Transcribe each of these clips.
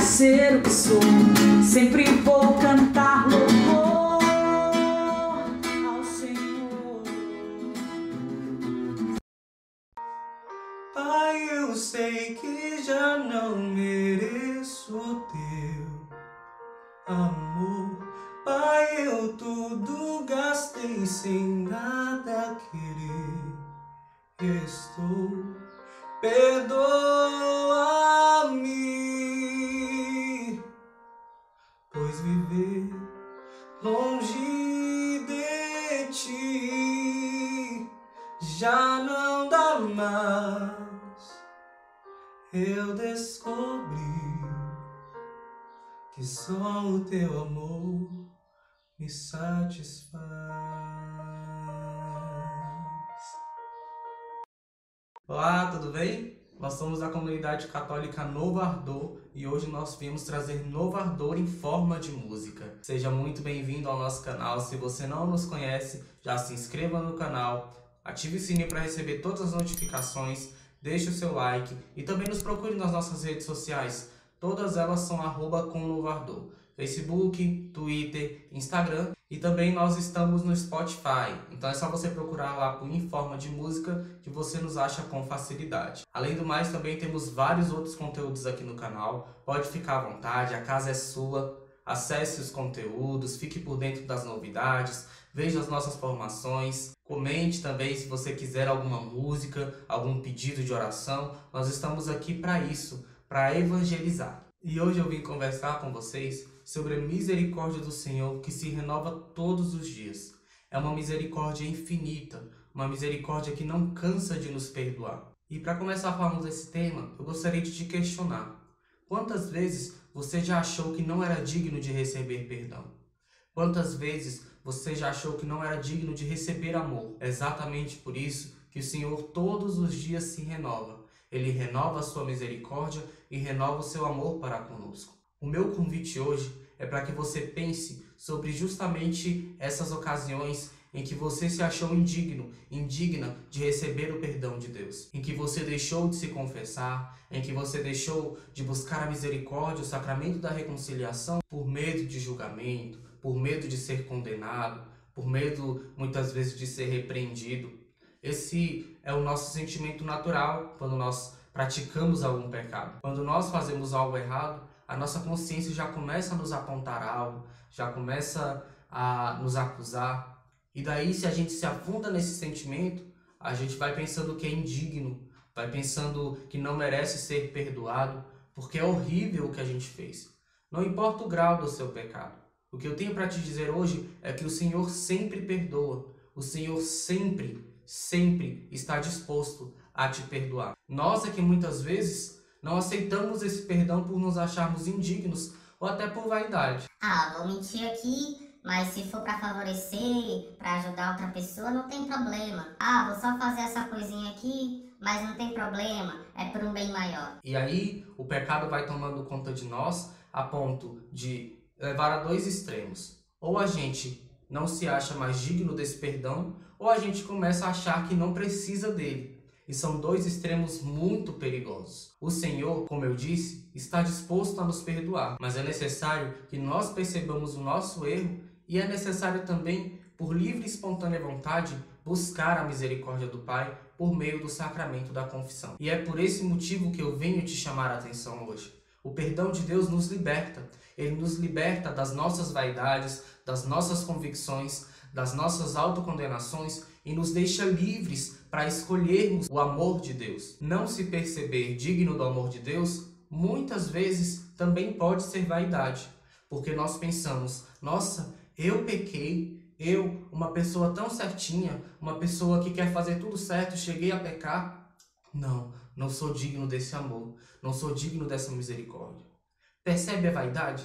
ser o que sou. Sempre vou cantar louvor ao Senhor. Pai, eu sei que já não mereço o teu amor. Pai, eu tudo gastei sem já não dá mais. Eu descobri que só o teu amor me satisfaz. Olá, tudo bem? Nós somos da comunidade católica Novo Ardor e hoje nós viemos trazer novo ardor em forma de música. Seja muito bem-vindo ao nosso canal. Se você não nos conhece, já se inscreva no canal, ative o sininho para receber todas as notificações, deixe o seu like e também nos procure nas nossas redes sociais. Todas elas são arroba. Facebook, Twitter, Instagram e também nós estamos no Spotify. Então é só você procurar lá por Informa de Música que você nos acha com facilidade. Além do mais, também temos vários outros conteúdos aqui no canal. Pode ficar à vontade, a casa é sua. Acesse os conteúdos, fique por dentro das novidades, veja as nossas formações, comente também se você quiser alguma música, algum pedido de oração. Nós estamos aqui para isso, para evangelizar. E hoje eu vim conversar com vocês sobre a misericórdia do Senhor que se renova todos os dias. É uma misericórdia infinita, uma misericórdia que não cansa de nos perdoar. E para começar a falar desse tema, eu gostaria de te questionar. Quantas vezes você já achou que não era digno de receber perdão? Quantas vezes você já achou que não era digno de receber amor? É exatamente por isso que o Senhor todos os dias se renova. Ele renova a sua misericórdia e renova o seu amor para conosco. O meu convite hoje é para que você pense sobre justamente essas ocasiões em que você se achou indigno, indigna de receber o perdão de Deus, em que você deixou de se confessar, em que você deixou de buscar a misericórdia, o sacramento da reconciliação, por medo de julgamento, por medo de ser condenado, por medo muitas vezes de ser repreendido. Esse é o nosso sentimento natural quando nós praticamos algum pecado. Quando nós fazemos algo errado, a nossa consciência já começa a nos apontar algo, já começa a nos acusar. E daí, se a gente se afunda nesse sentimento, a gente vai pensando que é indigno, vai pensando que não merece ser perdoado, porque é horrível o que a gente fez. Não importa o grau do seu pecado. O que eu tenho para te dizer hoje é que o Senhor sempre perdoa. O Senhor sempre, sempre está disposto a te perdoar. Nós é que muitas vezes não aceitamos esse perdão por nos acharmos indignos ou até por vaidade. Ah, vou mentir aqui, mas se for para favorecer, para ajudar outra pessoa, não tem problema. Ah, vou só fazer essa coisinha aqui, mas não tem problema, é por um bem maior. E aí o pecado vai tomando conta de nós a ponto de levar a dois extremos. Ou a gente não se acha mais digno desse perdão, ou a gente começa a achar que não precisa dele. E são dois extremos muito perigosos. O Senhor, como eu disse, está disposto a nos perdoar, mas é necessário que nós percebamos o nosso erro e é necessário também, por livre e espontânea vontade, buscar a misericórdia do Pai por meio do sacramento da confissão. E é por esse motivo que eu venho te chamar a atenção hoje. O perdão de Deus nos liberta. Ele nos liberta das nossas vaidades, das nossas convicções, das nossas autocondenações e nos deixa livres para escolhermos o amor de Deus. Não se perceber digno do amor de Deus, muitas vezes também pode ser vaidade, porque nós pensamos: nossa, eu pequei, eu, uma pessoa tão certinha, uma pessoa que quer fazer tudo certo, cheguei a pecar. Não, não sou digno desse amor, não sou digno dessa misericórdia. Percebe a vaidade?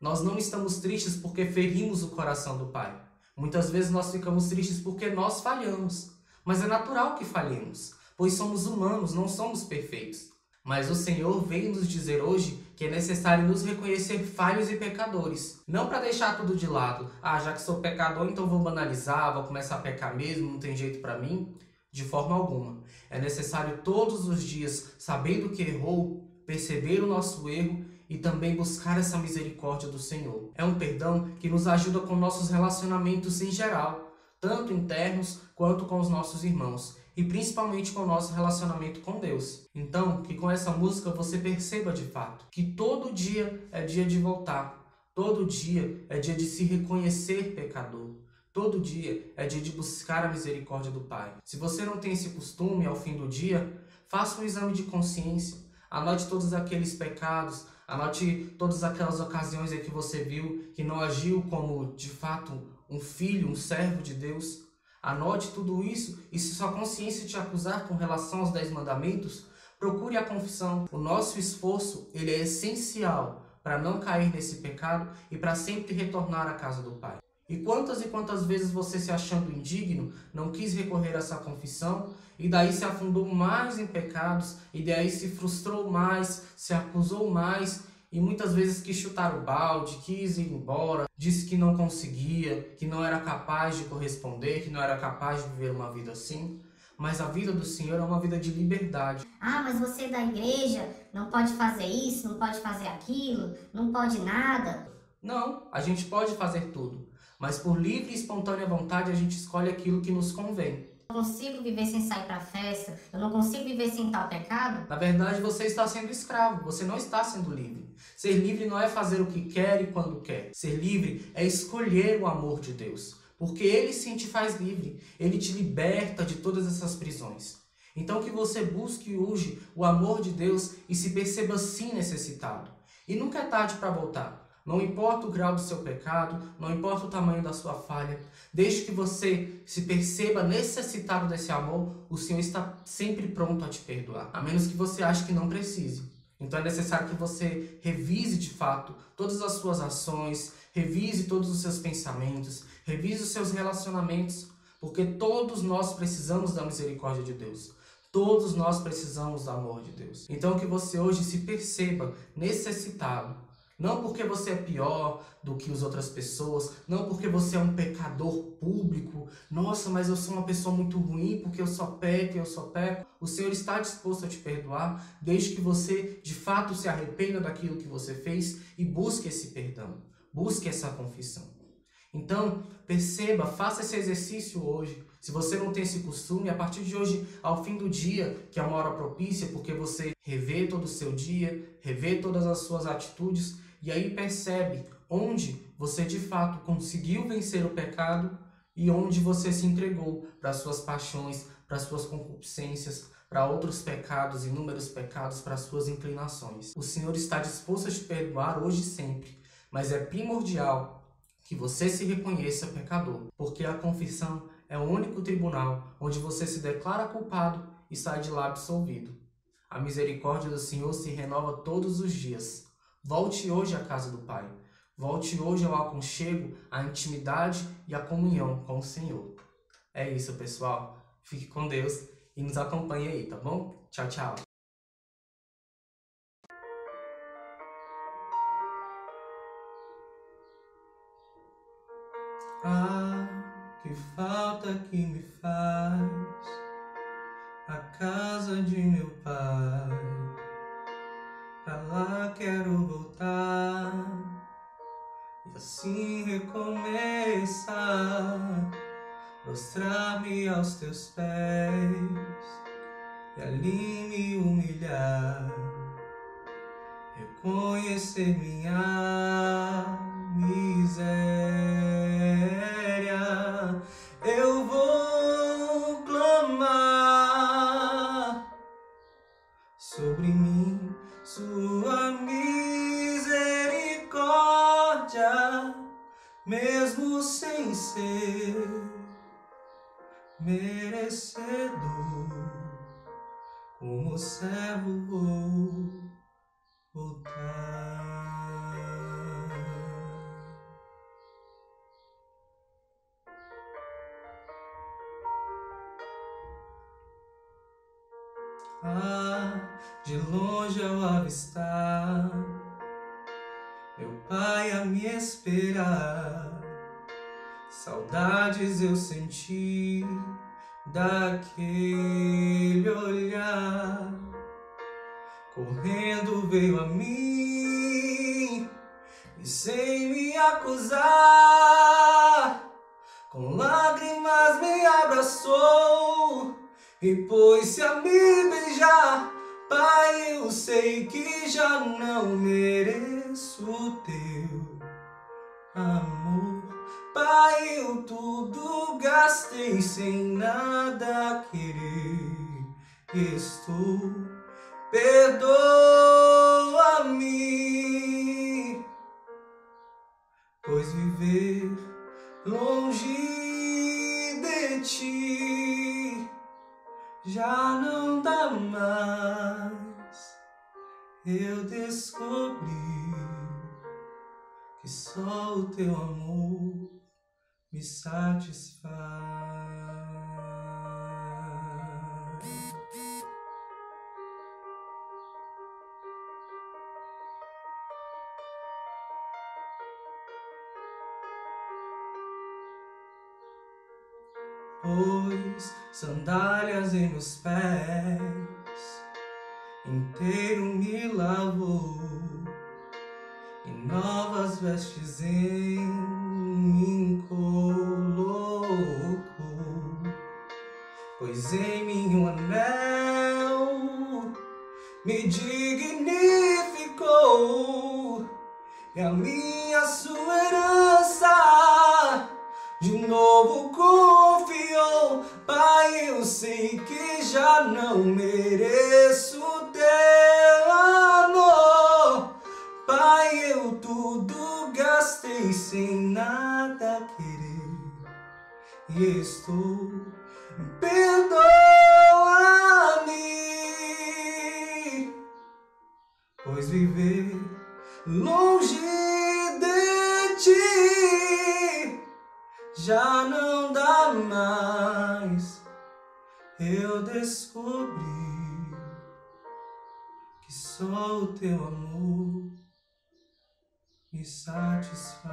Nós não estamos tristes porque ferimos o coração do Pai. Muitas vezes nós ficamos tristes porque nós falhamos. Mas é natural que falhemos, pois somos humanos, não somos perfeitos. Mas o Senhor veio nos dizer hoje que é necessário nos reconhecer falhos e pecadores. Não para deixar tudo de lado. Ah, já que sou pecador, então vou banalizar, vou começar a pecar mesmo, não tem jeito para mim. De forma alguma. É necessário todos os dias, sabendo que errou, perceber o nosso erro e também buscar essa misericórdia do Senhor. É um perdão que nos ajuda com nossos relacionamentos em geral, tanto internos quanto com os nossos irmãos e principalmente com o nosso relacionamento com Deus. Então, que com essa música você perceba de fato que todo dia é dia de voltar, todo dia é dia de se reconhecer pecador. Todo dia é dia de buscar a misericórdia do Pai. Se você não tem esse costume ao fim do dia, faça um exame de consciência. Anote todos aqueles pecados, anote todas aquelas ocasiões em que você viu que não agiu como de fato um filho, um servo de Deus. Anote tudo isso e se sua consciência te acusar com relação aos dez mandamentos, procure a confissão. O nosso esforço ele é essencial para não cair nesse pecado e para sempre retornar à casa do Pai. E quantas e quantas vezes você se achando indigno, não quis recorrer a essa confissão e daí se afundou mais em pecados e daí se frustrou mais, se acusou mais e muitas vezes quis chutar o balde, quis ir embora, disse que não conseguia, que não era capaz de corresponder, que não era capaz de viver uma vida assim. Mas a vida do Senhor é uma vida de liberdade. Ah, mas você é da igreja não pode fazer isso, não pode fazer aquilo, não pode nada. Não, a gente pode fazer tudo mas por livre e espontânea vontade a gente escolhe aquilo que nos convém. Eu não consigo viver sem sair para festa, eu não consigo viver sem tal pecado. Na verdade, você está sendo escravo, você não está sendo livre. Ser livre não é fazer o que quer e quando quer. Ser livre é escolher o amor de Deus, porque ele sim te faz livre, ele te liberta de todas essas prisões. Então que você busque hoje o amor de Deus e se perceba sim necessitado. E nunca é tarde para voltar. Não importa o grau do seu pecado, não importa o tamanho da sua falha, desde que você se perceba necessitado desse amor, o Senhor está sempre pronto a te perdoar, a menos que você ache que não precise. Então é necessário que você revise de fato todas as suas ações, revise todos os seus pensamentos, revise os seus relacionamentos, porque todos nós precisamos da misericórdia de Deus. Todos nós precisamos do amor de Deus. Então que você hoje se perceba necessitado não porque você é pior do que as outras pessoas, não porque você é um pecador público. Nossa, mas eu sou uma pessoa muito ruim porque eu só peco, eu só peco. O Senhor está disposto a te perdoar, desde que você de fato se arrependa daquilo que você fez e busque esse perdão, busque essa confissão. Então, perceba, faça esse exercício hoje. Se você não tem esse costume, a partir de hoje, ao fim do dia, que é uma hora propícia, porque você revê todo o seu dia, revê todas as suas atitudes, e aí percebe onde você de fato conseguiu vencer o pecado e onde você se entregou para suas paixões, para suas concupiscências, para outros pecados, inúmeros pecados, para suas inclinações. O Senhor está disposto a te perdoar hoje e sempre, mas é primordial que você se reconheça pecador, porque a confissão é o único tribunal onde você se declara culpado e sai de lá absolvido. A misericórdia do Senhor se renova todos os dias. Volte hoje à casa do Pai. Volte hoje ao aconchego, à intimidade e à comunhão com o Senhor. É isso, pessoal. Fique com Deus e nos acompanhe aí, tá bom? Tchau, tchau. Ah, que falta que me faz a casa de meu pai Pra lá quero voltar e assim recomeçar. Prostrar-me aos teus pés e ali me humilhar. Reconhecer minha miséria. Mesmo sem ser merecedor, como servo vou voltar. Ah, de longe ao avistar meu pai a me esperar. Saudades eu senti daquele olhar, correndo veio a mim e sem me acusar, com lágrimas me abraçou e pôs-se a me beijar. Pai, eu sei que já não mereço teu amor. Pai, eu tudo gastei sem nada querer. Estou, perdoa-me, pois viver longe de ti já não dá mais. Eu descobri que só o teu amor me satisfaz. Pois sandálias em meus pés, inteiro me lavou, e novas vestes em Pois em um anel me dignificou, e a minha sua herança de novo confiou. Pai, eu sei que já não mereço teu amor. Pai, eu tudo gastei sem nada querer. E estou, já não dá mais. Eu descobri que só o teu amor me satisfaz.